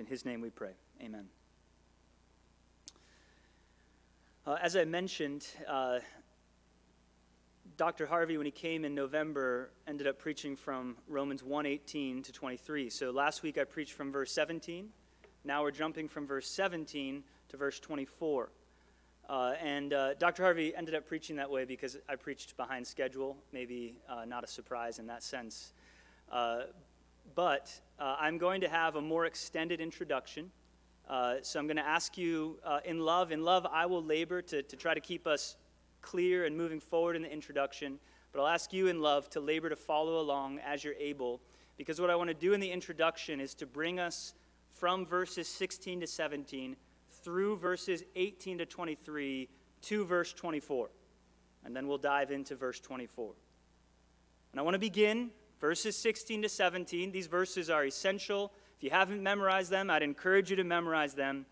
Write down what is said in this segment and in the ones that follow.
In his name we pray. Amen. Uh, as I mentioned, uh, Dr. Harvey, when he came in November, ended up preaching from Romans 1:18 to 23. So last week I preached from verse 17. Now we're jumping from verse 17 to verse 24. Uh, and uh, Dr. Harvey ended up preaching that way because I preached behind schedule. Maybe uh, not a surprise in that sense. Uh, but uh, I'm going to have a more extended introduction. Uh, so I'm going to ask you in love, in love, I will labor to, to try to keep us clear and moving forward in the introduction, but I'll ask you in love to labor to follow along as you're able, because what I want to do in the introduction is to bring us from verses 16 to 17 through verses 18 to 23 to verse 24. And then we'll dive into verse 24. And I want to begin verses 16 to 17. These verses are essential. If you haven't memorized them, I'd encourage you to memorize them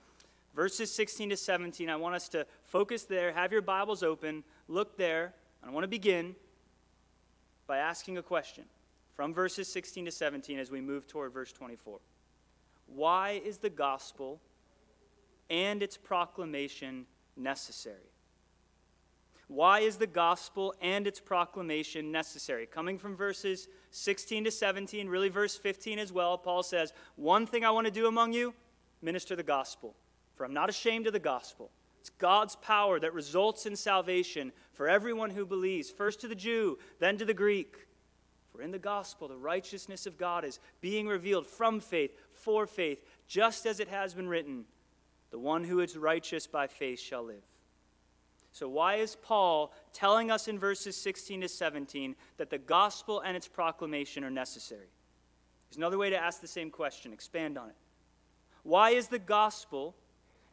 verses 16 to 17. I want us to focus there, have your Bibles open, look there. I want to begin by asking a question from verses 16 to 17 as we move toward verse 24. Why is the gospel and its proclamation necessary? Why is the gospel and its proclamation necessary? Coming from verses 16 to 17, really verse 15 as well, Paul says, One thing I want to do among you, minister the gospel. For I'm not ashamed of the gospel. It's God's power that results in salvation for everyone who believes, first to the Jew, then to the Greek. For in the gospel, the righteousness of God is being revealed from faith, for faith, just as it has been written the one who is righteous by faith shall live. So, why is Paul telling us in verses 16 to 17 that the gospel and its proclamation are necessary? There's another way to ask the same question, expand on it. Why is the gospel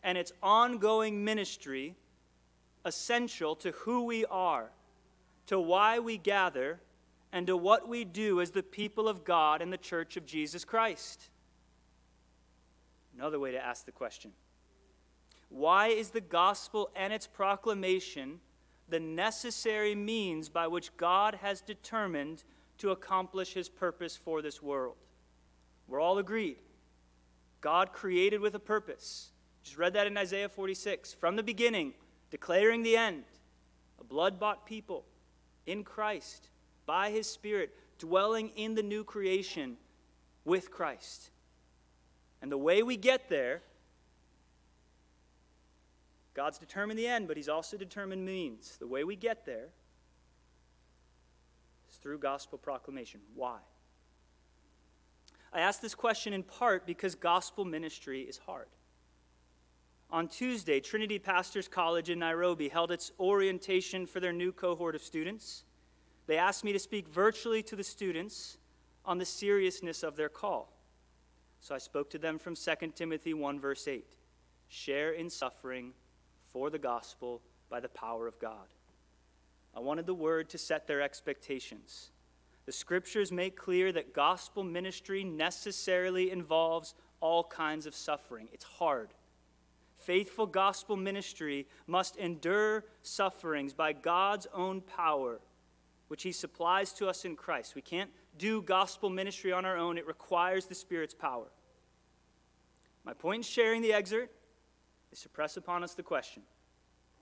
and its ongoing ministry essential to who we are, to why we gather, and to what we do as the people of God and the church of Jesus Christ. Another way to ask the question Why is the gospel and its proclamation the necessary means by which God has determined to accomplish his purpose for this world? We're all agreed. God created with a purpose. Just read that in Isaiah 46. From the beginning, declaring the end, a blood bought people in Christ, by his Spirit, dwelling in the new creation with Christ. And the way we get there, God's determined the end, but he's also determined means. The way we get there is through gospel proclamation. Why? I ask this question in part because gospel ministry is hard. On Tuesday, Trinity Pastors College in Nairobi held its orientation for their new cohort of students. They asked me to speak virtually to the students on the seriousness of their call. So I spoke to them from 2 Timothy 1, verse 8 Share in suffering for the gospel by the power of God. I wanted the word to set their expectations. The scriptures make clear that gospel ministry necessarily involves all kinds of suffering. It's hard faithful gospel ministry must endure sufferings by God's own power, which He supplies to us in Christ. We can't do gospel ministry on our own, it requires the Spirit's power. My point in sharing the excerpt is to press upon us the question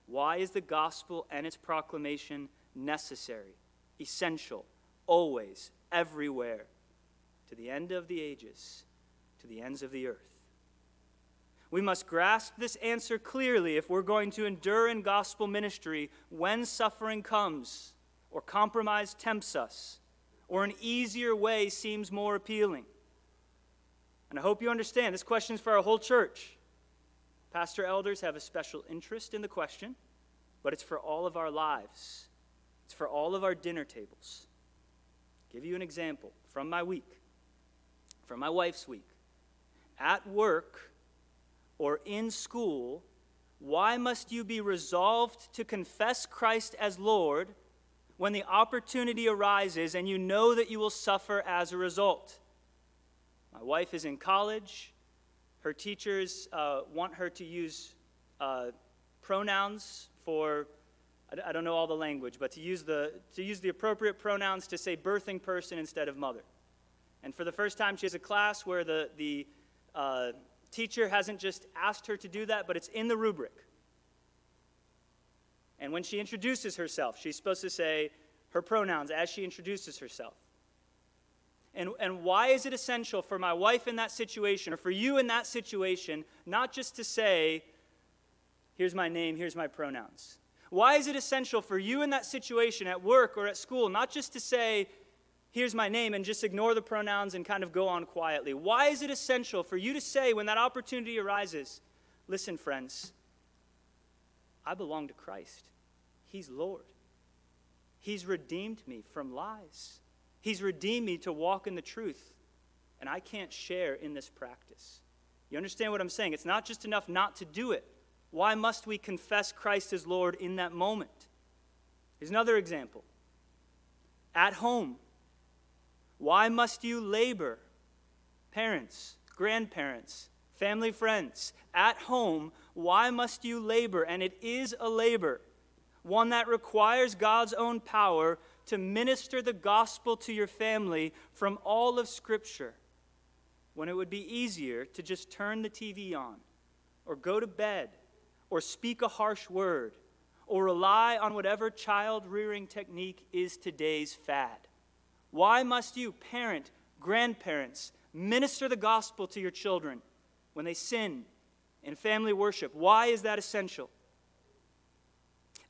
why is the gospel and its proclamation necessary, essential, always, everywhere, to the end of the ages, to the ends of the earth? We must grasp this answer clearly if we're going to endure in gospel ministry when suffering comes, or compromise tempts us, or an easier way seems more appealing. And I hope you understand this question is for our whole church. Pastor elders have a special interest in the question, but it's for all of our lives. It's for all of our dinner tables. I'll give you an example from my week, from my wife's week. At work, or in school, why must you be resolved to confess Christ as Lord when the opportunity arises and you know that you will suffer as a result? My wife is in college. Her teachers uh, want her to use uh, pronouns for, I, don't know all the language, but to use, the, to use the appropriate pronouns to say birthing person instead of mother. And for the first time, she has a class where the, the uh, teacher hasn't just asked her to do that, but it's in the rubric. And when she introduces herself, she's supposed to say her pronouns as she introduces herself. And, and why is it essential for my wife in that situation, or for you in that situation, not just to say, here's my name, here's my pronouns? Why is it essential for you in that situation at work or at school, not just to say, here's my name, and just ignore the pronouns and kind of go on quietly? Why is it essential for you to say, when that opportunity arises, listen, friends, I belong to Christ, He's Lord. He's redeemed me from lies. He's redeemed me to walk in the truth, and I can't share in this practice. You understand what I'm saying? It's not just enough not to do it. Why must we confess Christ as Lord in that moment? Here's another example. At home, why must you labor? Parents, grandparents, family, friends, at home, why must you labor? And it is a labor, one that requires God's own power to minister the gospel to your family from all of Scripture when it would be easier to just turn the TV on or go to bed or speak a harsh word or rely on whatever child rearing technique is today's fad? Why must you, parent, grandparents, minister the gospel to your children when they sin in family worship? Why is that essential?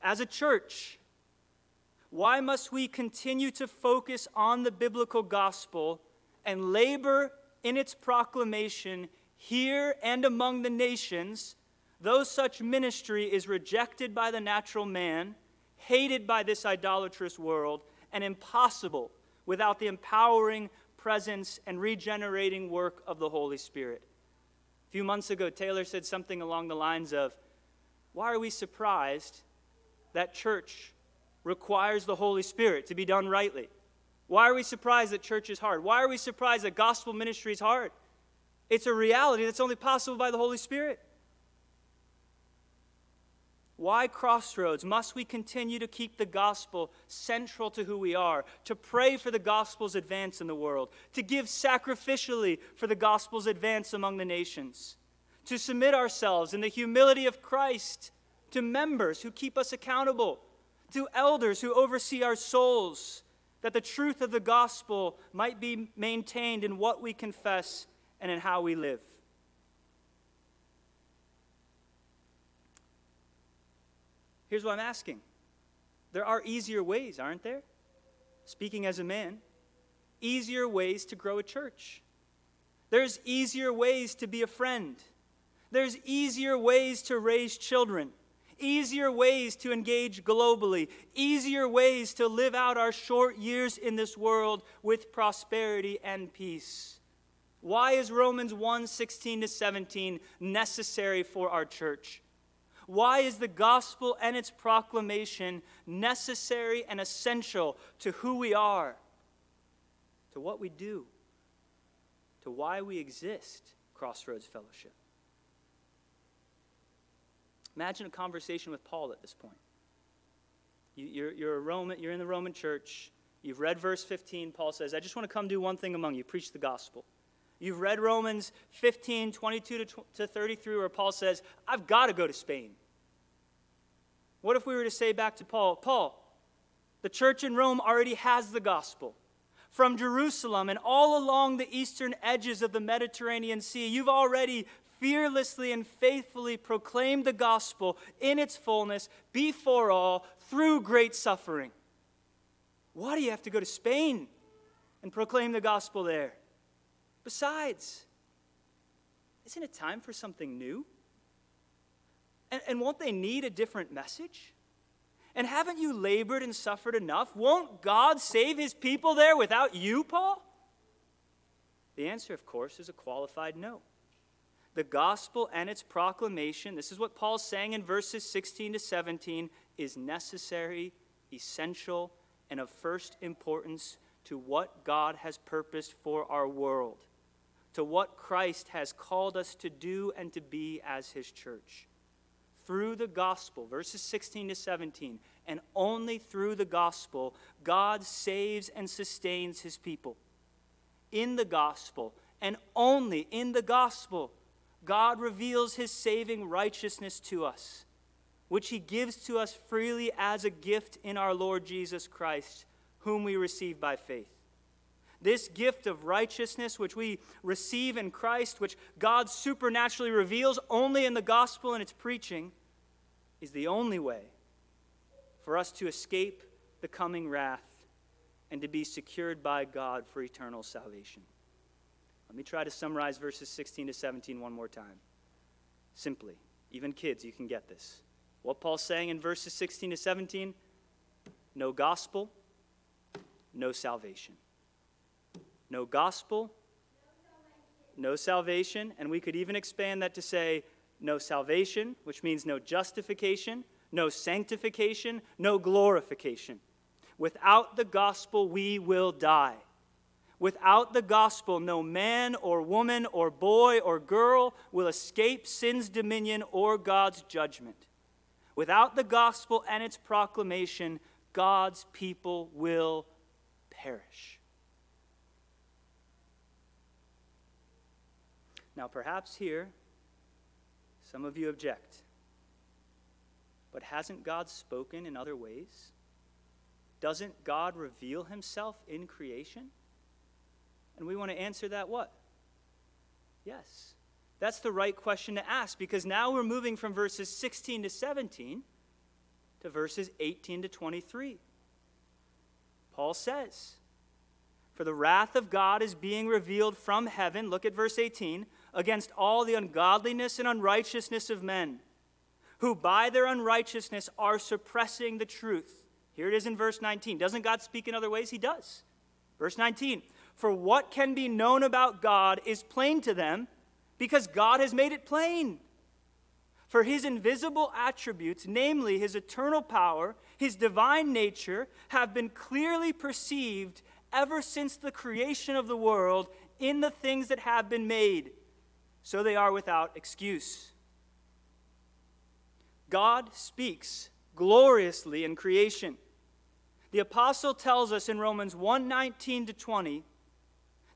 As a church, why must we continue to focus on the biblical gospel and labor in its proclamation here and among the nations, though such ministry is rejected by the natural man, hated by this idolatrous world, and impossible without the empowering presence and regenerating work of the Holy Spirit? A few months ago, Taylor said something along the lines of, Why are we surprised that church requires the Holy Spirit to be done rightly. Why are we surprised that church is hard? Why are we surprised that gospel ministry is hard? It's a reality that's only possible by the Holy Spirit. Why, Crossroads, must we continue to keep the gospel central to who we are, to pray for the gospel's advance in the world, to give sacrificially for the gospel's advance among the nations, to submit ourselves in the humility of Christ to members who keep us accountable, to elders who oversee our souls, that the truth of the gospel might be maintained in what we confess and in how we live. Here's what I'm asking there are easier ways, aren't there? Speaking as a man, easier ways to grow a church. There's easier ways to be a friend. There's easier ways to raise children easier ways to engage globally, easier ways to live out our short years in this world with prosperity and peace. Why is Romans 1 16 to 17 necessary for our church? Why is the gospel and its proclamation necessary and essential to who we are, to what we do, to why we exist, Crossroads Fellowship? Imagine a conversation with Paul at this point. You, you're, you're, a Roman, you're in the Roman church. You've read verse 15. Paul says, I just want to come do one thing among you preach the gospel. You've read Romans 15, 22 to 33, where Paul says, I've got to go to Spain. What if we were to say back to Paul, Paul, the church in Rome already has the gospel. From Jerusalem and all along the eastern edges of the Mediterranean Sea, you've already fearlessly and faithfully proclaim the gospel in its fullness before all through great suffering. Why do you have to go to Spain and proclaim the gospel there? Besides, isn't it time for something new? And, and won't they need a different message? And haven't you labored and suffered enough? Won't God save his people there without you, Paul? The answer, of course, is a qualified no the gospel and its proclamation, this is what Paul's saying in verses 16 to 17, is necessary, essential, and of first importance to what God has purposed for our world, to what Christ has called us to do and to be as his church. Through the gospel, verses 16 to 17, and only through the gospel, God saves and sustains his people. In the gospel, and only in the gospel, God reveals his saving righteousness to us, which he gives to us freely as a gift in our Lord Jesus Christ, whom we receive by faith. This gift of righteousness, which we receive in Christ, which God supernaturally reveals only in the gospel and its preaching, is the only way for us to escape the coming wrath and to be secured by God for eternal salvation. Let me try to summarize verses 16 to 17 one more time. Simply, even kids, you can get this. What Paul's saying in verses 16 to 17 no gospel, no salvation no gospel, no salvation, and we could even expand that to say no salvation, which means no justification, no sanctification, no glorification. Without the gospel, we will die. Without the gospel, no man or woman or boy or girl will escape sin's dominion or God's judgment. Without the gospel and its proclamation, God's people will perish. Now, perhaps here, some of you object. But hasn't God spoken in other ways? Doesn't God reveal himself in creation? And we want to answer that what? Yes. That's the right question to ask because now we're moving from verses 16 to 17 to verses 18 to 23. Paul says, For the wrath of God is being revealed from heaven. Look at verse 18 against all the ungodliness and unrighteousness of men, who by their unrighteousness are suppressing the truth. Here it is in verse 19. Doesn't God speak in other ways? He does. Verse 19 For what can be known about God is plain to them, because God has made it plain. For his invisible attributes, namely his eternal power, his divine nature, have been clearly perceived ever since the creation of the world in the things that have been made so they are without excuse. God speaks gloriously in creation. The apostle tells us in Romans 1:19 to 20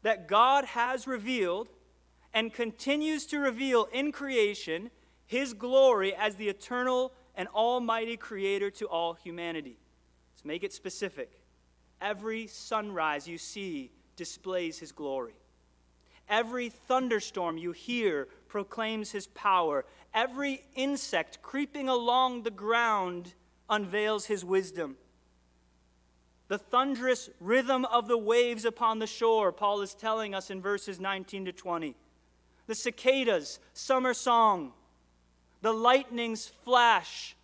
that God has revealed and continues to reveal in creation his glory as the eternal and almighty creator to all humanity. Let's make it specific. Every sunrise you see displays his glory. Every thunderstorm you hear proclaims his power. Every insect creeping along the ground unveils his wisdom. The thunderous rhythm of the waves upon the shore, Paul is telling us in verses 19 to 20. The cicadas' summer song, the lightning's flash,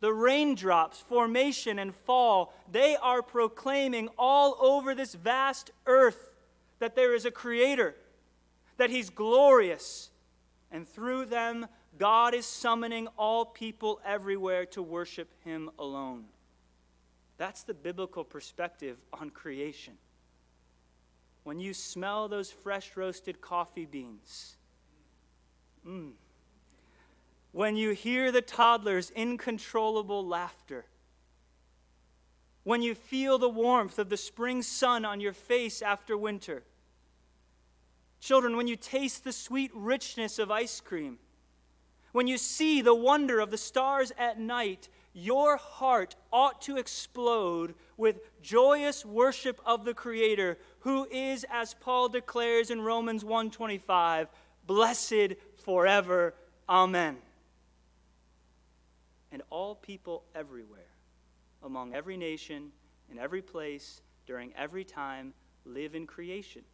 the raindrops' formation and fall, they are proclaiming all over this vast earth that there is a creator, that he's glorious, and through them, God is summoning all people everywhere to worship him alone. That's the biblical perspective on creation. When you smell those fresh roasted coffee beans, mm, when you hear the toddler's incontrollable laughter, when you feel the warmth of the spring sun on your face after winter, Children, when you taste the sweet richness of ice cream, when you see the wonder of the stars at night, your heart ought to explode with joyous worship of the creator who is as Paul declares in Romans 1:25 blessed forever. Amen. And all people everywhere among every nation in every place during every time live in creation.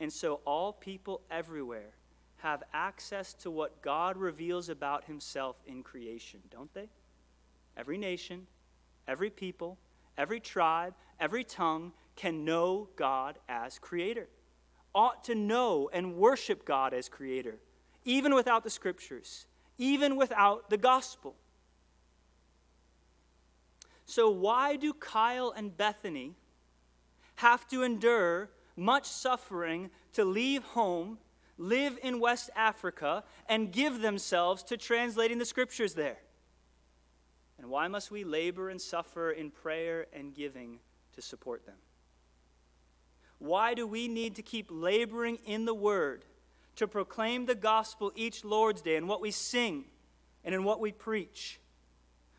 And so all people everywhere have access to what God reveals about himself in creation, don't they? Every nation, every people, every tribe, every tongue can know God as creator, ought to know and worship God as creator, even without the scriptures, even without the gospel. So, why do Kyle and Bethany have to endure much suffering to leave home, live in West Africa, and give themselves to translating the scriptures there? And why must we labor and suffer in prayer and giving to support them? Why do we need to keep laboring in the Word to proclaim the gospel each Lord's Day in what we sing and in what we preach?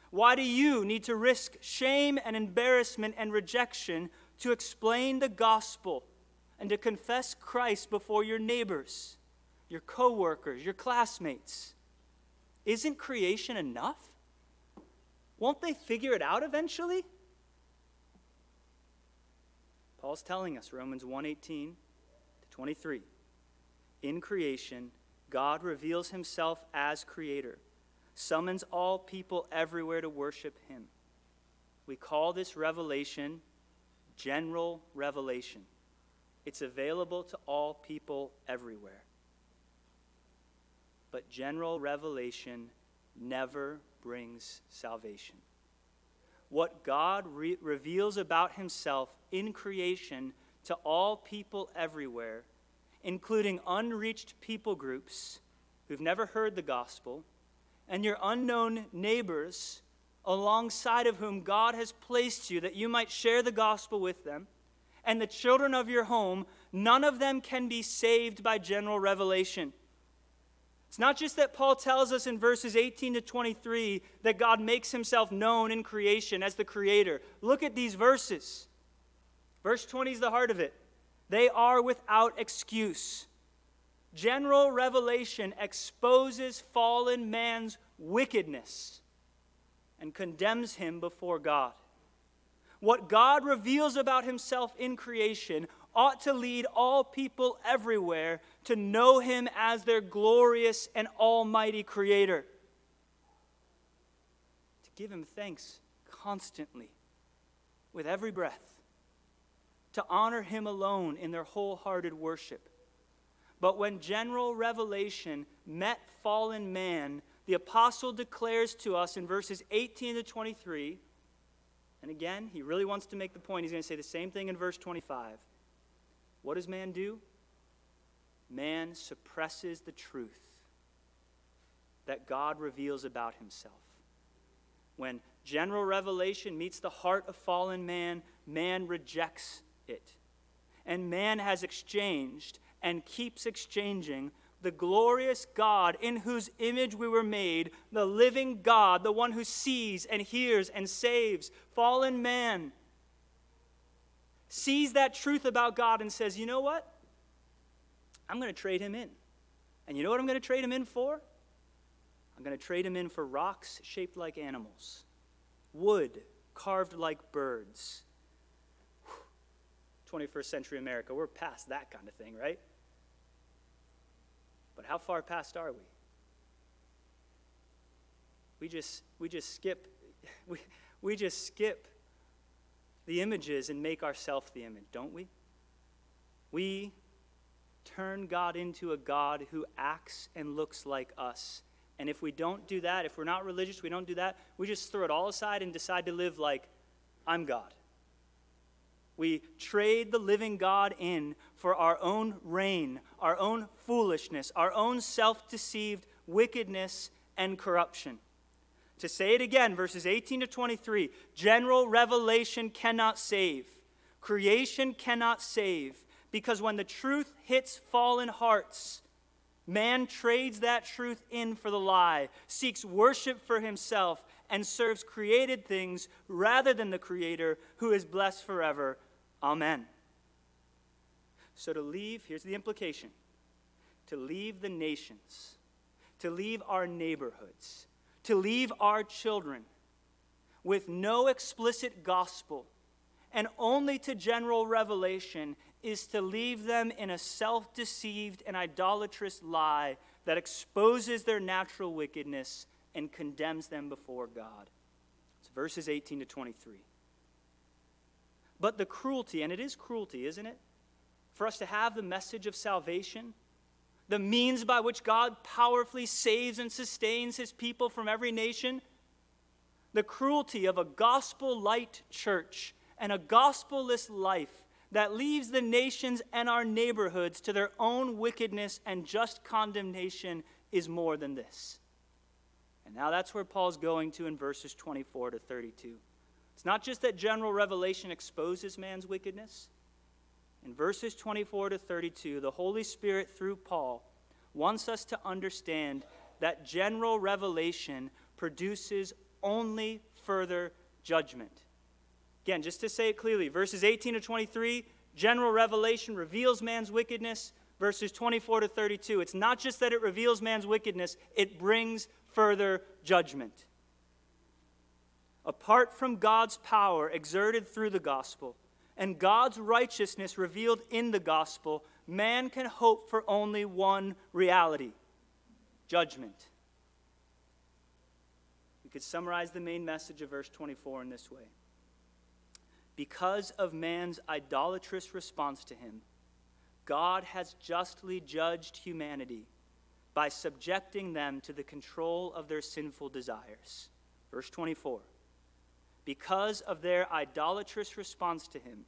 Why do you need to risk shame and embarrassment and rejection to explain the gospel and to confess Christ before your neighbors, your coworkers, your classmates? Isn't creation enough? Won't they figure it out eventually? Paul's telling us Romans 1:18 to 23. In creation, God reveals himself as creator, summons all people everywhere to worship him. We call this revelation general revelation. It's available to all people everywhere. But general revelation never brings salvation. What God re- reveals about himself in creation to all people everywhere, including unreached people groups who've never heard the gospel, and your unknown neighbors alongside of whom God has placed you that you might share the gospel with them, and the children of your home, none of them can be saved by general revelation. It's not just that Paul tells us in verses 18 to 23 that God makes himself known in creation as the creator. Look at these verses. Verse 20 is the heart of it. They are without excuse. General revelation exposes fallen man's wickedness and condemns him before God. What God reveals about himself in creation ought to lead all people everywhere to know him as their glorious and almighty creator. To give him thanks constantly, with every breath. To honor him alone in their wholehearted worship. But when general revelation met fallen man, the apostle declares to us in verses 18 to 23, and again, he really wants to make the point. He's going to say the same thing in verse 25. What does man do? Man suppresses the truth that God reveals about himself. When general revelation meets the heart of fallen man, man rejects it. And man has exchanged and keeps exchanging the glorious God in whose image we were made, the living God, the one who sees and hears and saves fallen man sees that truth about God and says, you know what? I'm going to trade him in. And you know what I'm going to trade him in for? I'm going to trade him in for rocks shaped like animals, wood carved like birds. 21st century America, we're past that kind of thing, right? But how far past are we? We just we just skip we, we just skip the images and make ourselves the image, don't we? We turn God into a God who acts and looks like us. And if we don't do that, if we're not religious, we don't do that, we just throw it all aside and decide to live like, I'm God. We trade the living God in for our own reign, our own foolishness, our own self deceived wickedness and corruption. To say it again, verses 18 to 23 general revelation cannot save, creation cannot save, because when the truth hits fallen hearts, man trades that truth in for the lie, seeks worship for himself, and serves created things rather than the Creator who is blessed forever. Amen. So to leave, here's the implication to leave the nations, to leave our neighborhoods to leave our children with no explicit gospel and only to general revelation is to leave them in a self deceived and idolatrous lie that exposes their natural wickedness and condemns them before God. It's verses 18 to 23. But the cruelty, and it is cruelty, isn't it? For us to have the message of salvation the means by which God powerfully saves and sustains his people from every nation, the cruelty of a gospel light church and a gospelless life that leaves the nations and our neighborhoods to their own wickedness and just condemnation is more than this. And now that's where Paul's going to in verses 24 to 32. It's not just that general revelation exposes man's wickedness, in verses 24 to 32, the Holy Spirit, through Paul, wants us to understand that general revelation produces only further judgment. Again, just to say it clearly, verses 18 to 23, general revelation reveals man's wickedness. Verses 24 to 32, it's not just that it reveals man's wickedness, it brings further judgment. Apart from God's power exerted through the gospel and God's righteousness revealed in the gospel, man can hope for only one reality judgment. We could summarize the main message of verse 24 in this way Because of man's idolatrous response to him, God has justly judged humanity by subjecting them to the control of their sinful desires. Verse 24. Because of their idolatrous response to him,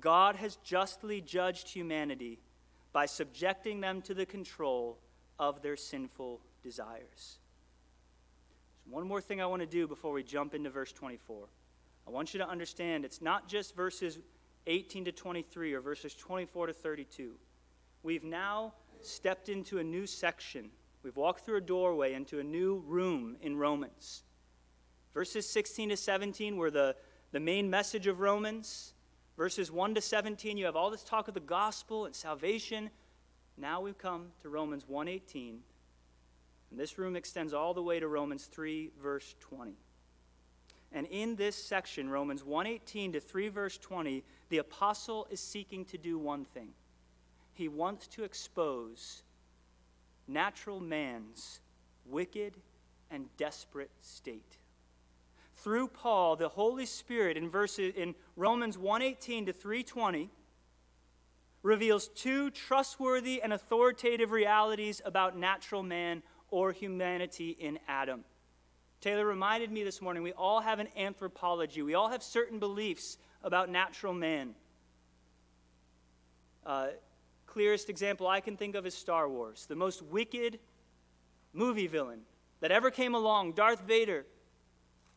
God has justly judged humanity by subjecting them to the control of their sinful desires. One more thing I want to do before we jump into verse 24. I want you to understand it's not just verses 18 to 23 or verses 24 to 32. We've now stepped into a new section. We've walked through a doorway into a new room in Romans. Verses 16 to 17 were the, the main message of Romans. Verses 1 to 17, you have all this talk of the gospel and salvation. Now we've come to Romans 1:18. And this room extends all the way to Romans 3 verse 20. And in this section, Romans 1:18 to 3 verse 20, the apostle is seeking to do one thing. He wants to expose natural man's wicked and desperate state. Through Paul, the Holy Spirit in verses in Romans 1:18 to 320 reveals two trustworthy and authoritative realities about natural man or humanity in Adam. Taylor reminded me this morning we all have an anthropology, we all have certain beliefs about natural man. Uh, clearest example I can think of is Star Wars, the most wicked movie villain that ever came along, Darth Vader.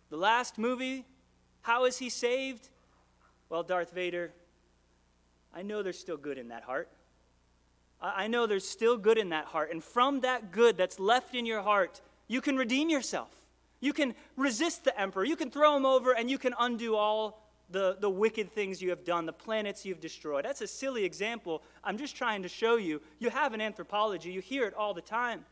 The last movie, how is he saved? Well, Darth Vader, I know there's still good in that heart. I know there's still good in that heart. And from that good that's left in your heart, you can redeem yourself. You can resist the emperor. You can throw him over and you can undo all the, the wicked things you have done, the planets you've destroyed. That's a silly example. I'm just trying to show you. You have an anthropology, you hear it all the time.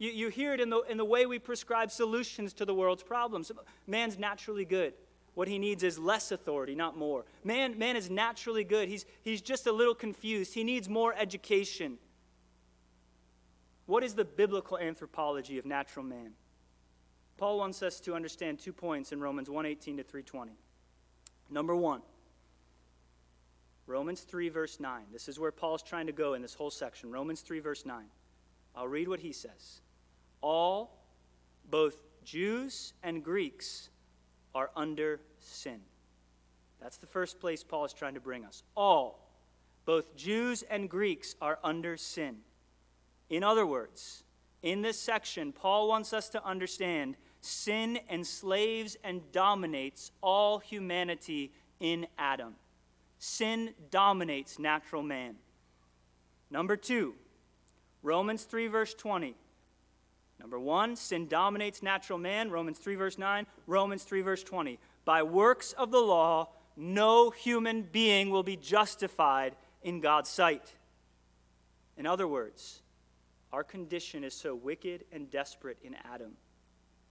You, you hear it in the, in the way we prescribe solutions to the world's problems. Man's naturally good. What he needs is less authority, not more. Man, man is naturally good. He's, he's just a little confused. He needs more education. What is the biblical anthropology of natural man? Paul wants us to understand two points in Romans 1:18 to 320. Number 1, Romans 3 verse 9. This is where Paul's trying to go in this whole section. Romans 3 verse 9. I'll read what he says. All both Jews and Greeks are under sin. That's the first place Paul is trying to bring us. All, both Jews and Greeks, are under sin. In other words, in this section, Paul wants us to understand sin enslaves and dominates all humanity in Adam. Sin dominates natural man. Number two, Romans 3, verse 20. Number one, sin dominates natural man, Romans 3, verse 9, Romans 3, verse 20. By works of the law, no human being will be justified in God's sight. In other words, our condition is so wicked and desperate in Adam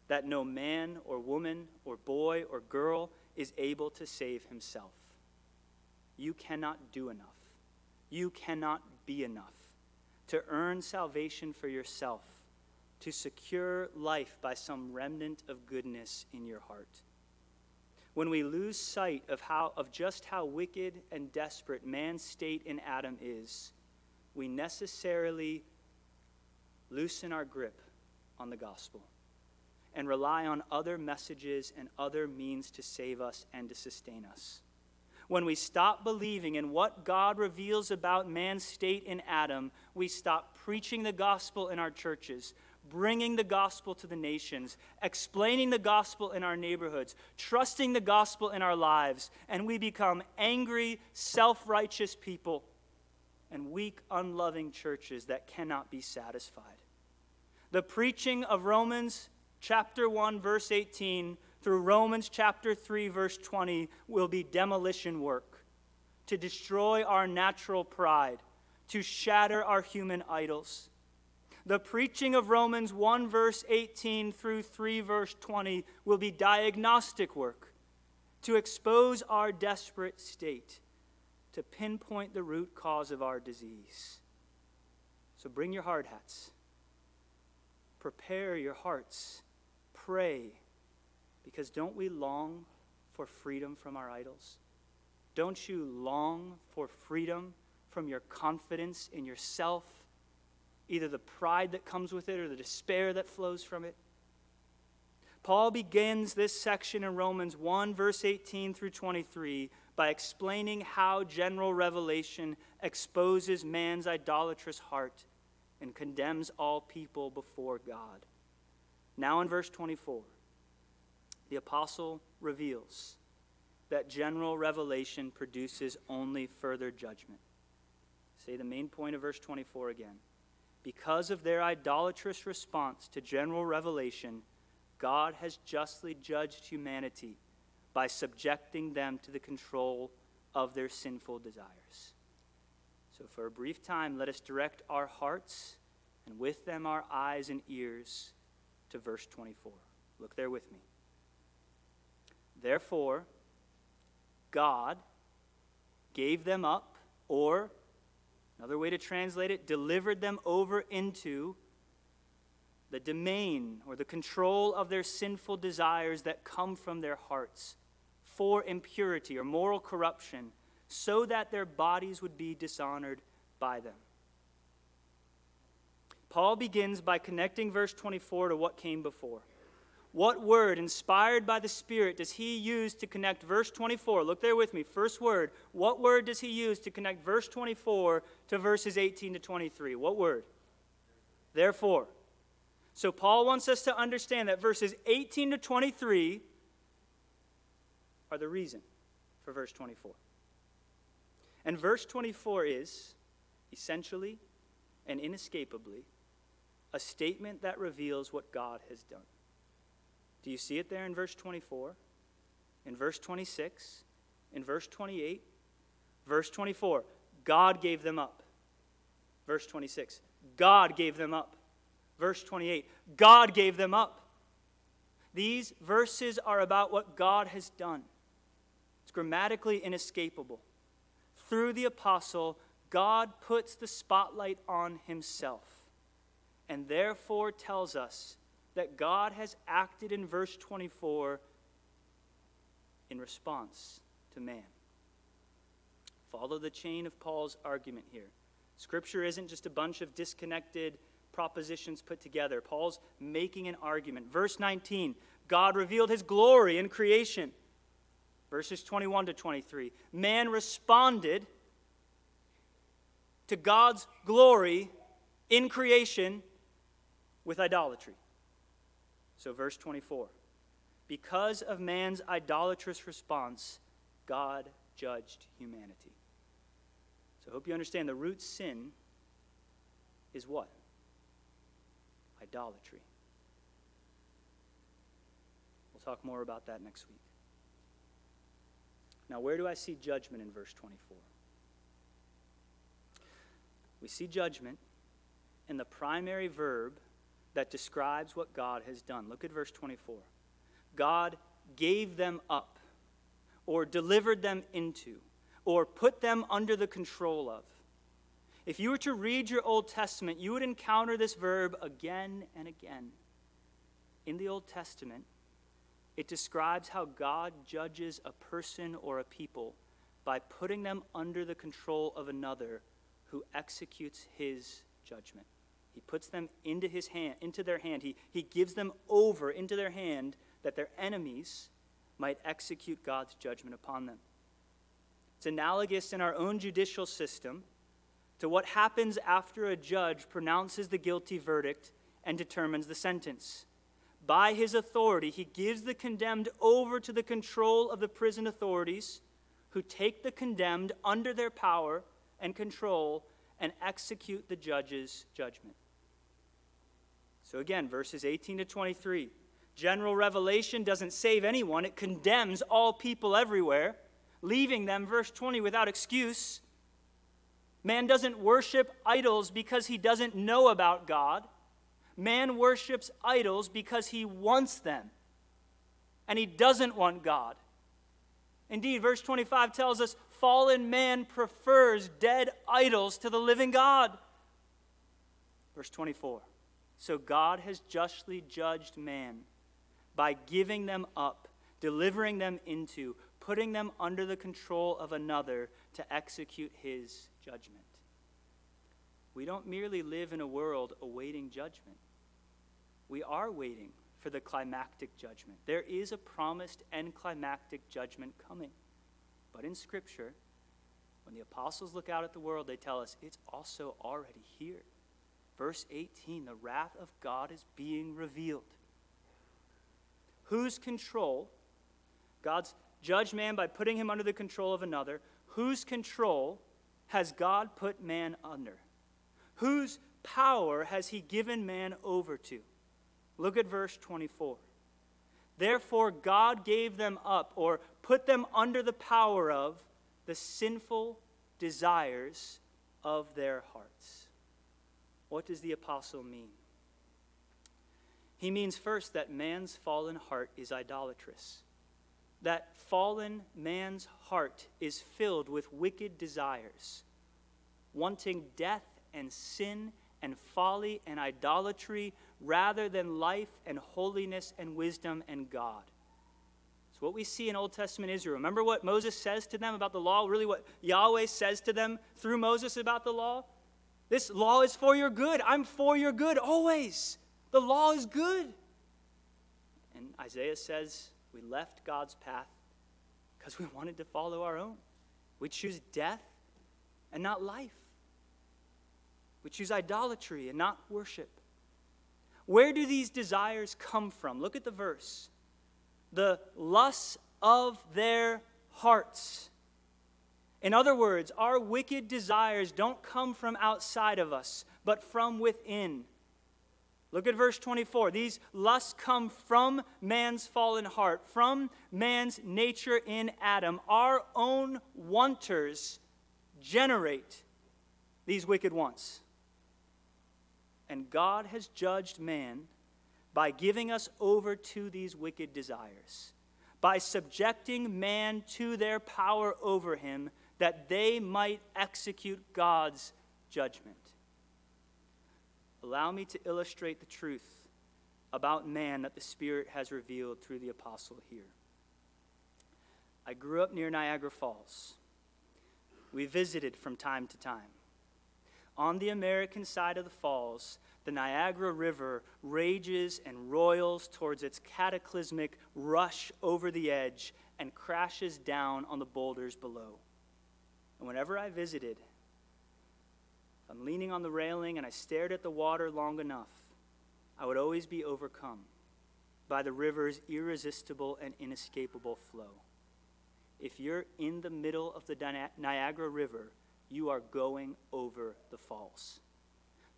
that no man or woman or boy or girl is able to save himself. You cannot do enough. You cannot be enough to earn salvation for yourself to secure life by some remnant of goodness in your heart. When we lose sight of, how, of just how wicked and desperate man's state in Adam is, we necessarily loosen our grip on the gospel and rely on other messages and other means to save us and to sustain us. When we stop believing in what God reveals about man's state in Adam, we stop preaching the gospel in our churches bringing the gospel to the nations, explaining the gospel in our neighborhoods, trusting the gospel in our lives, and we become angry, self righteous people and weak, unloving churches that cannot be satisfied. The preaching of Romans chapter 1, verse 18 through Romans chapter 3, verse 20 will be demolition work to destroy our natural pride, to shatter our human idols. The preaching of Romans 1, verse 18 through 3, verse 20 will be diagnostic work to expose our desperate state, to pinpoint the root cause of our disease. So bring your hard hats, prepare your hearts, pray, because don't we long for freedom from our idols? Don't you long for freedom from your confidence in yourself, either the pride that comes with it or the despair that flows from it? Paul begins this section in Romans 1, verse 18 through 23, by explaining how general revelation exposes man's idolatrous heart and condemns all people before God. Now, in verse 24, the apostle reveals that general revelation produces only further judgment. Say the main point of verse 24 again. Because of their idolatrous response to general revelation, God has justly judged humanity by subjecting them to the control of their sinful desires. So, for a brief time, let us direct our hearts and with them our eyes and ears to verse 24. Look there with me. Therefore, God gave them up, or another way to translate it, delivered them over into the domain or the control of their sinful desires that come from their hearts for impurity or moral corruption, so that their bodies would be dishonored by them. Paul begins by connecting verse 24 to what came before. What word, inspired by the Spirit, does he use to connect verse 24? Look there with me. First word. What word does he use to connect verse 24 to verses 18 to 23? What word? Therefore. So Paul wants us to understand that verses 18 to 23 are the reason for verse 24. And verse 24 is essentially and inescapably a statement that reveals what God has done. Do you see it there in verse 24? In verse 26? In verse 28? Verse 24, God gave them up. Verse 26, God gave them up. Verse 28 God gave them up. These verses are about what God has done. It's grammatically inescapable. Through the apostle, God puts the spotlight on himself and therefore tells us that God has acted in verse 24 in response to man. Follow the chain of Paul's argument here. Scripture isn't just a bunch of disconnected propositions put together. Paul's making an argument. Verse 19 God revealed his glory in creation. Verses 21 to 23. Man responded to God's glory in creation with idolatry. So, verse 24. Because of man's idolatrous response, God judged humanity. So, I hope you understand the root sin is what? idolatry. We'll talk more about that next week. Now, where do I see judgment in verse 24? We see judgment in the primary verb that describes what God has done. Look at verse 24. God gave them up, or delivered them into, or put them under the control of. If you were to read your Old Testament, you would encounter this verb again and again. In the Old Testament, it describes how God judges a person or a people by putting them under the control of another who executes his judgment. He puts them into his hand, into their hand. He, he gives them over into their hand that their enemies might execute God's judgment upon them. It's analogous in our own judicial system to what happens after a judge pronounces the guilty verdict and determines the sentence. By his authority, he gives the condemned over to the control of the prison authorities, who take the condemned under their power and control and execute the judge's judgment. So again, verses 18 to 23. General revelation doesn't save anyone, it condemns all people everywhere, leaving them, verse 20, without excuse. Man doesn't worship idols because he doesn't know about God. Man worships idols because he wants them, and he doesn't want God. Indeed, verse 25 tells us fallen man prefers dead idols to the living God. Verse 24 So God has justly judged man by giving them up, delivering them into, putting them under the control of another to execute his judgment. We don't merely live in a world awaiting judgment, we are waiting for the climactic judgment. There is a promised and climactic judgment coming. But in Scripture, when the apostles look out at the world, they tell us it's also already here. Verse 18 the wrath of God is being revealed. Whose control? God's judged man by putting him under the control of another. Whose control has God put man under? Whose power has he given man over to? Look at verse 24. Therefore, God gave them up, or put them under the power of the sinful desires of their hearts. What does the apostle mean? He means first that man's fallen heart is idolatrous. That fallen man's heart is filled with wicked desires, wanting death and sin and folly and idolatry rather than life and holiness and wisdom and God. What we see in Old Testament Israel. Remember what Moses says to them about the law? Really, what Yahweh says to them through Moses about the law? This law is for your good. I'm for your good always. The law is good. And Isaiah says we left God's path because we wanted to follow our own. We choose death and not life. We choose idolatry and not worship. Where do these desires come from? Look at the verse. The lusts of their hearts. In other words, our wicked desires don't come from outside of us, but from within. Look at verse 24. These lusts come from man's fallen heart, from man's nature in Adam. Our own wanters generate these wicked wants. And God has judged man by giving us over to these wicked desires, by subjecting man to their power over him, that they might execute God's judgment. Allow me to illustrate the truth about man that the Spirit has revealed through the apostle here. I grew up near Niagara Falls. We visited from time to time. On the American side of the falls, the Niagara River rages and roils towards its cataclysmic rush over the edge and crashes down on the boulders below. And whenever I visited, I'm leaning on the railing and I stared at the water long enough, I would always be overcome by the river's irresistible and inescapable flow. If you're in the middle of the Niagara River, you are going over the falls.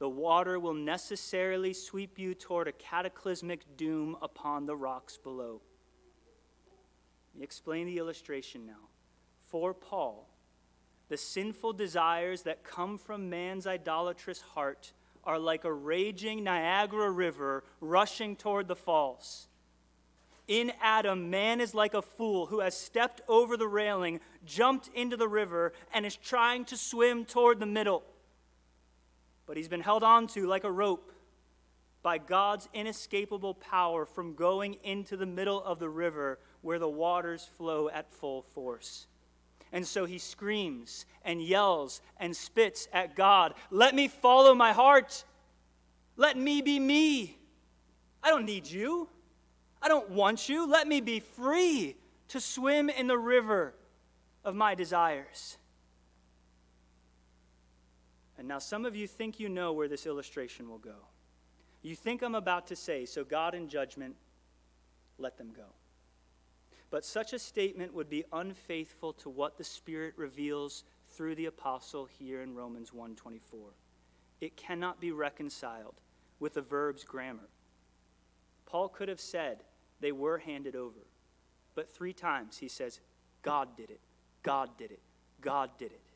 The water will necessarily sweep you toward a cataclysmic doom upon the rocks below. Let me explain the illustration now. For Paul, the sinful desires that come from man's idolatrous heart are like a raging Niagara River rushing toward the falls. In Adam, man is like a fool who has stepped over the railing, jumped into the river, and is trying to swim toward the middle. But he's been held onto like a rope by God's inescapable power from going into the middle of the river where the waters flow at full force. And so he screams and yells and spits at God Let me follow my heart. Let me be me. I don't need you. I don't want you. Let me be free to swim in the river of my desires. And now some of you think you know where this illustration will go. You think I'm about to say, so God in judgment, let them go. But such a statement would be unfaithful to what the Spirit reveals through the apostle here in Romans 1:24. It cannot be reconciled with the verb's grammar. Paul could have said they were handed over, but three times he says, God did it, God did it, God did it.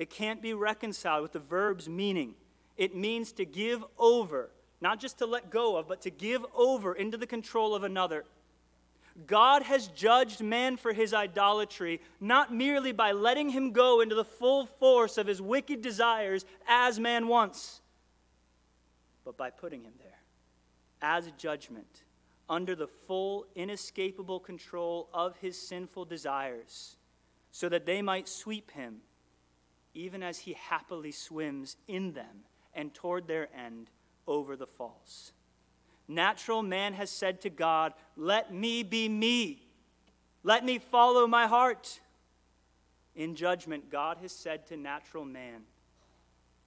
It can't be reconciled with the verb's meaning. It means to give over, not just to let go of, but to give over into the control of another. God has judged man for his idolatry, not merely by letting him go into the full force of his wicked desires as man wants, but by putting him there as a judgment under the full, inescapable control of his sinful desires, so that they might sweep him, even as he happily swims in them and toward their end over the falls. Natural man has said to God, Let me be me. Let me follow my heart. In judgment, God has said to natural man,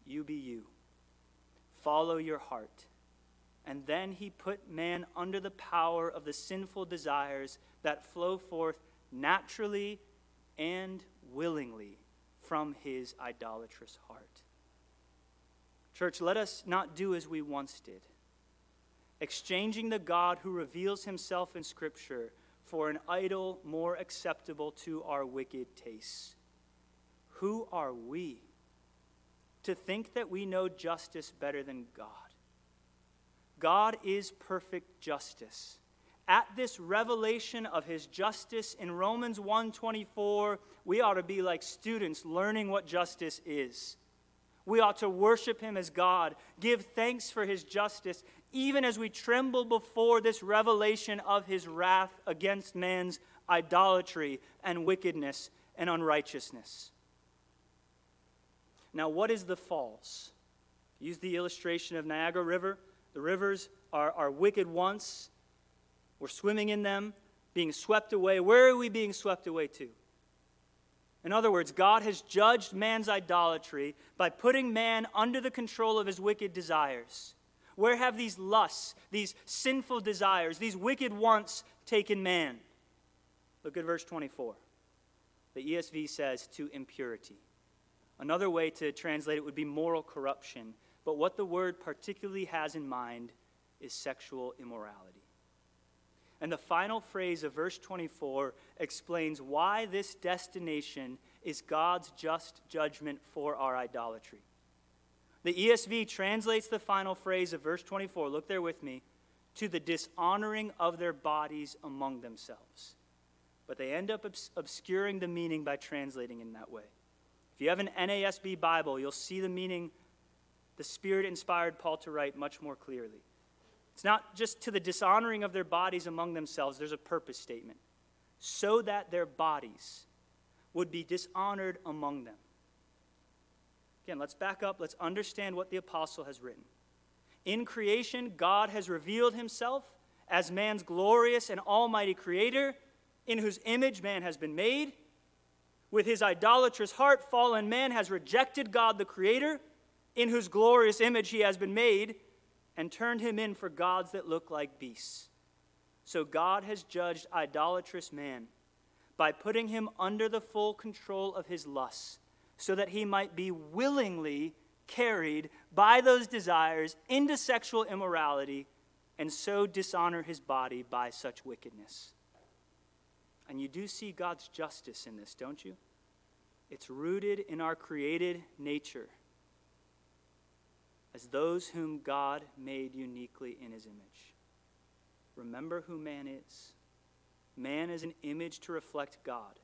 You be you. Follow your heart. And then he put man under the power of the sinful desires that flow forth naturally and willingly from his idolatrous heart. Church, let us not do as we once did exchanging the God who reveals himself in Scripture for an idol more acceptable to our wicked tastes. Who are we to think that we know justice better than God? God is perfect justice. At this revelation of his justice in Romans 1:24, we ought to be like students learning what justice is. We ought to worship him as God, give thanks for his justice, even as we tremble before this revelation of his wrath against man's idolatry and wickedness and unrighteousness. Now, what is the falls? Use the illustration of Niagara River. The rivers are, are wicked once. We're swimming in them, being swept away. Where are we being swept away to? In other words, God has judged man's idolatry by putting man under the control of his wicked desires. Where have these lusts, these sinful desires, these wicked wants taken man? Look at verse 24. The ESV says, to impurity. Another way to translate it would be moral corruption, but what the word particularly has in mind is sexual immorality. And the final phrase of verse 24 explains why this destination is God's just judgment for our idolatry. The ESV translates the final phrase of verse 24, look there with me, to the dishonoring of their bodies among themselves. But they end up obs- obscuring the meaning by translating in that way. If you have an NASB Bible, you'll see the meaning the Spirit inspired Paul to write much more clearly. It's not just to the dishonoring of their bodies among themselves, there's a purpose statement. So that their bodies would be dishonored among them. Again, let's back up. Let's understand what the apostle has written. In creation, God has revealed himself as man's glorious and almighty creator, in whose image man has been made. With his idolatrous heart, fallen man has rejected God the creator, in whose glorious image he has been made, and turned him in for gods that look like beasts. So God has judged idolatrous man by putting him under the full control of his lusts so that he might be willingly carried by those desires into sexual immorality and so dishonor his body by such wickedness. And you do see God's justice in this, don't you? It's rooted in our created nature as those whom God made uniquely in his image. Remember who man is. Man is an image to reflect God.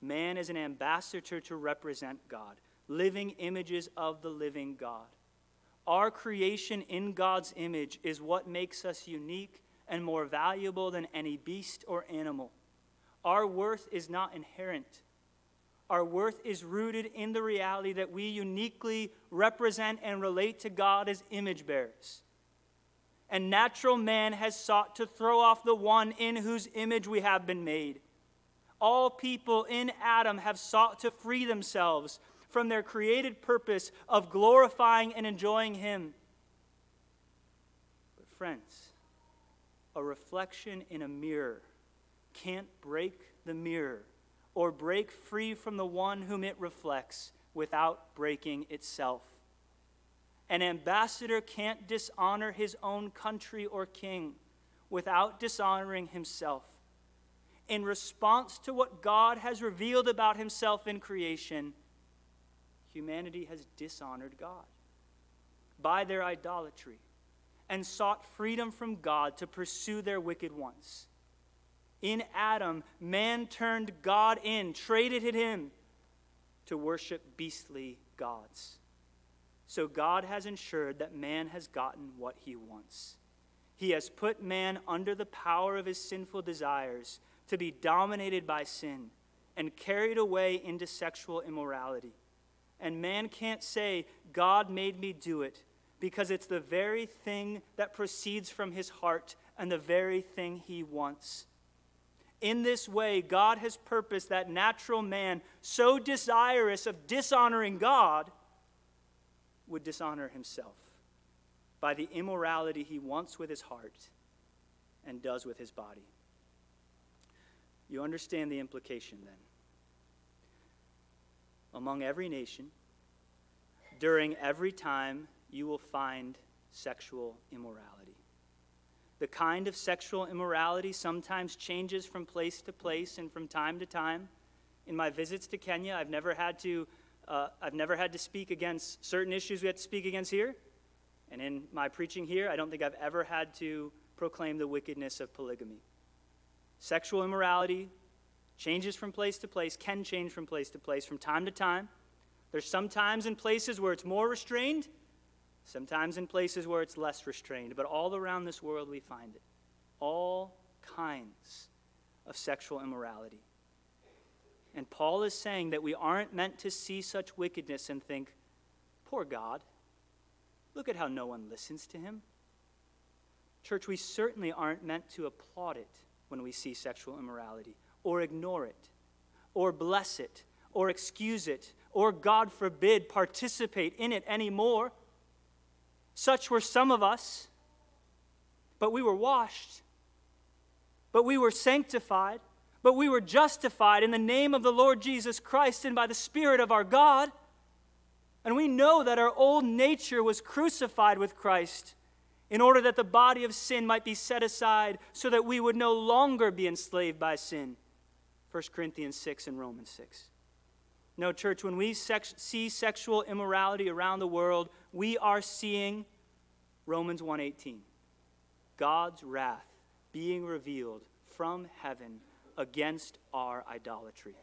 Man is an ambassador to represent God, living images of the living God. Our creation in God's image is what makes us unique and more valuable than any beast or animal. Our worth is not inherent. Our worth is rooted in the reality that we uniquely represent and relate to God as image bearers. And natural man has sought to throw off the one in whose image we have been made all people in Adam have sought to free themselves from their created purpose of glorifying and enjoying Him. But, friends, a reflection in a mirror can't break the mirror or break free from the one whom it reflects without breaking itself. An ambassador can't dishonor his own country or king without dishonoring himself. In response to what God has revealed about himself in creation, humanity has dishonored God by their idolatry and sought freedom from God to pursue their wicked ones. In Adam, man turned God in, traded him to worship beastly gods. So God has ensured that man has gotten what he wants. He has put man under the power of his sinful desires to be dominated by sin and carried away into sexual immorality. And man can't say, God made me do it, because it's the very thing that proceeds from his heart and the very thing he wants. In this way, God has purposed that natural man, so desirous of dishonoring God, would dishonor himself by the immorality he wants with his heart and does with his body. You understand the implication then. Among every nation, during every time, you will find sexual immorality. The kind of sexual immorality sometimes changes from place to place and from time to time. In my visits to Kenya, I've never had to uh, I've never had to speak against certain issues we had to speak against here. And in my preaching here, I don't think I've ever had to proclaim the wickedness of polygamy. Sexual immorality changes from place to place, can change from place to place, from time to time. There's some times in places where it's more restrained, sometimes in places where it's less restrained, but all around this world we find it. All kinds of sexual immorality. And Paul is saying that we aren't meant to see such wickedness and think, poor God, look at how no one listens to him. Church, we certainly aren't meant to applaud it when we see sexual immorality, or ignore it, or bless it, or excuse it, or, God forbid, participate in it anymore. Such were some of us, but we were washed, but we were sanctified, but we were justified in the name of the Lord Jesus Christ and by the Spirit of our God. And we know that our old nature was crucified with Christ in order that the body of sin might be set aside so that we would no longer be enslaved by sin. 1 Corinthians 6 and Romans 6. No, church, when we sex- see sexual immorality around the world, we are seeing Romans 1:18. God's wrath being revealed from heaven against our idolatry.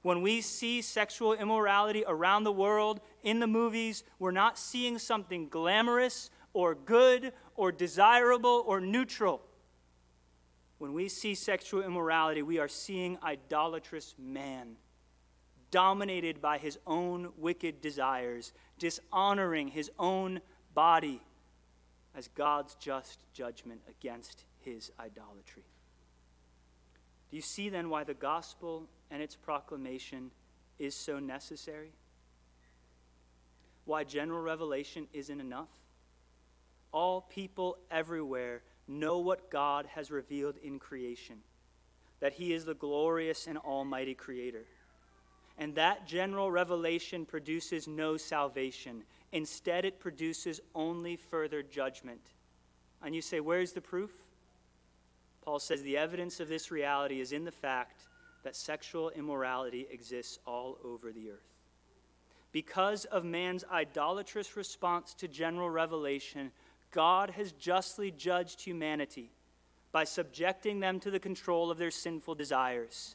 When we see sexual immorality around the world in the movies, we're not seeing something glamorous or good or desirable or neutral. When we see sexual immorality, we are seeing idolatrous man, dominated by his own wicked desires, dishonoring his own body as God's just judgment against his idolatry. Do you see then why the gospel and its proclamation is so necessary? Why general revelation isn't enough? All people everywhere know what God has revealed in creation that He is the glorious and almighty Creator. And that general revelation produces no salvation. Instead, it produces only further judgment. And you say, Where's the proof? Paul says the evidence of this reality is in the fact that sexual immorality exists all over the earth. Because of man's idolatrous response to general revelation, God has justly judged humanity by subjecting them to the control of their sinful desires.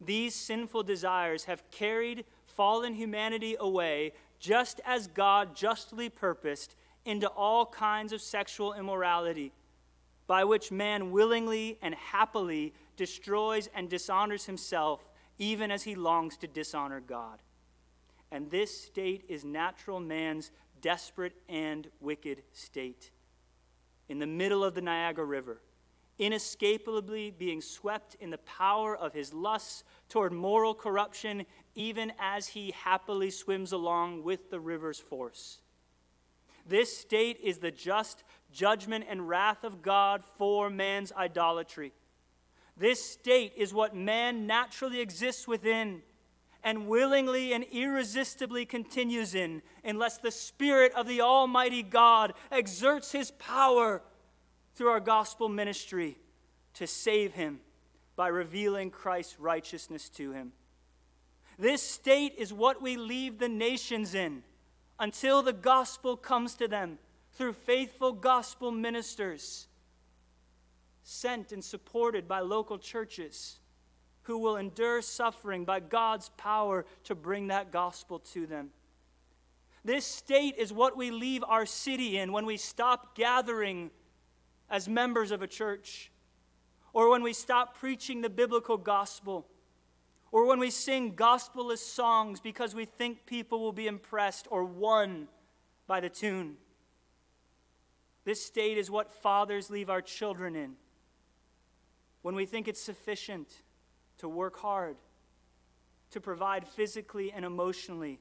These sinful desires have carried fallen humanity away, just as God justly purposed, into all kinds of sexual immorality by which man willingly and happily destroys and dishonors himself, even as he longs to dishonor God. And this state is natural man's desperate and wicked state. In the middle of the Niagara River, inescapably being swept in the power of his lusts toward moral corruption, even as he happily swims along with the river's force. This state is the just judgment and wrath of God for man's idolatry. This state is what man naturally exists within and willingly and irresistibly continues in unless the Spirit of the Almighty God exerts his power through our gospel ministry to save him by revealing Christ's righteousness to him. This state is what we leave the nations in until the gospel comes to them through faithful gospel ministers sent and supported by local churches who will endure suffering by God's power to bring that gospel to them. This state is what we leave our city in when we stop gathering as members of a church, or when we stop preaching the biblical gospel or when we sing gospelless songs because we think people will be impressed or won by the tune. This state is what fathers leave our children in when we think it's sufficient to work hard, to provide physically and emotionally,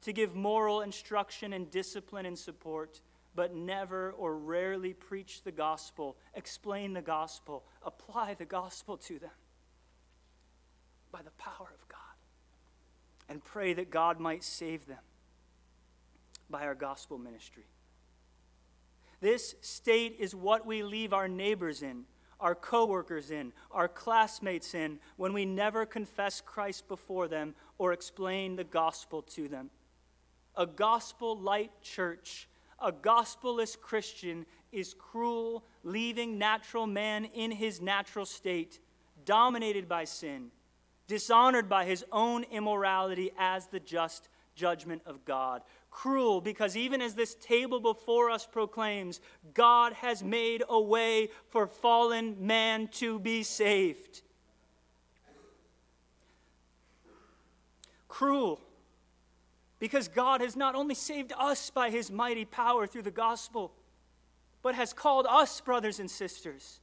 to give moral instruction and discipline and support, but never or rarely preach the gospel, explain the gospel, apply the gospel to them by the power of God and pray that God might save them by our gospel ministry. This state is what we leave our neighbors in, our coworkers in, our classmates in when we never confess Christ before them or explain the gospel to them. A gospel light church, a gospelless Christian is cruel, leaving natural man in his natural state, dominated by sin dishonored by his own immorality as the just judgment of God. Cruel, because even as this table before us proclaims, God has made a way for fallen man to be saved. Cruel, because God has not only saved us by his mighty power through the gospel, but has called us, brothers and sisters,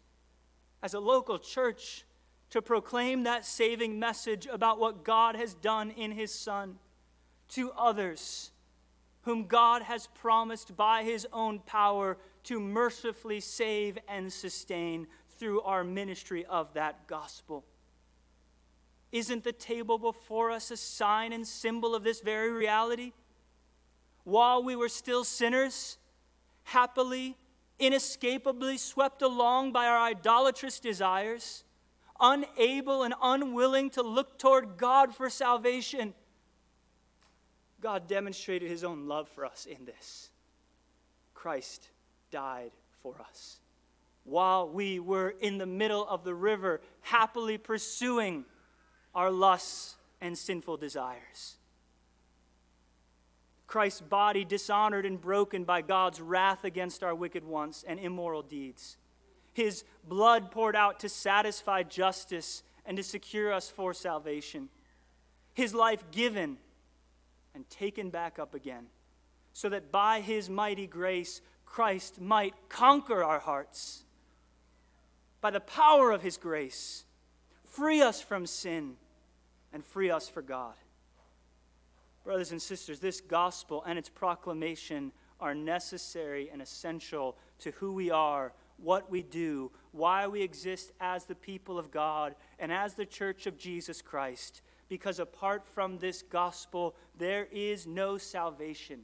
as a local church to proclaim that saving message about what God has done in His Son to others whom God has promised by His own power to mercifully save and sustain through our ministry of that gospel. Isn't the table before us a sign and symbol of this very reality? While we were still sinners, happily, inescapably swept along by our idolatrous desires, unable and unwilling to look toward God for salvation, God demonstrated his own love for us in this. Christ died for us. While we were in the middle of the river, happily pursuing our lusts and sinful desires. Christ's body dishonored and broken by God's wrath against our wicked wants and immoral deeds his blood poured out to satisfy justice and to secure us for salvation, his life given and taken back up again, so that by his mighty grace, Christ might conquer our hearts. By the power of his grace, free us from sin and free us for God. Brothers and sisters, this gospel and its proclamation are necessary and essential to who we are what we do, why we exist as the people of God and as the church of Jesus Christ. Because apart from this gospel, there is no salvation,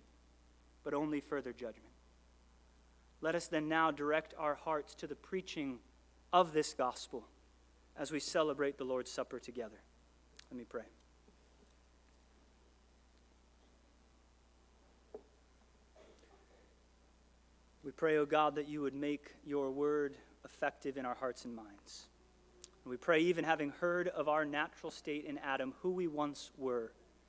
but only further judgment. Let us then now direct our hearts to the preaching of this gospel as we celebrate the Lord's Supper together. Let me pray. We pray, O oh God, that you would make your word effective in our hearts and minds. And we pray, even having heard of our natural state in Adam, who we once were,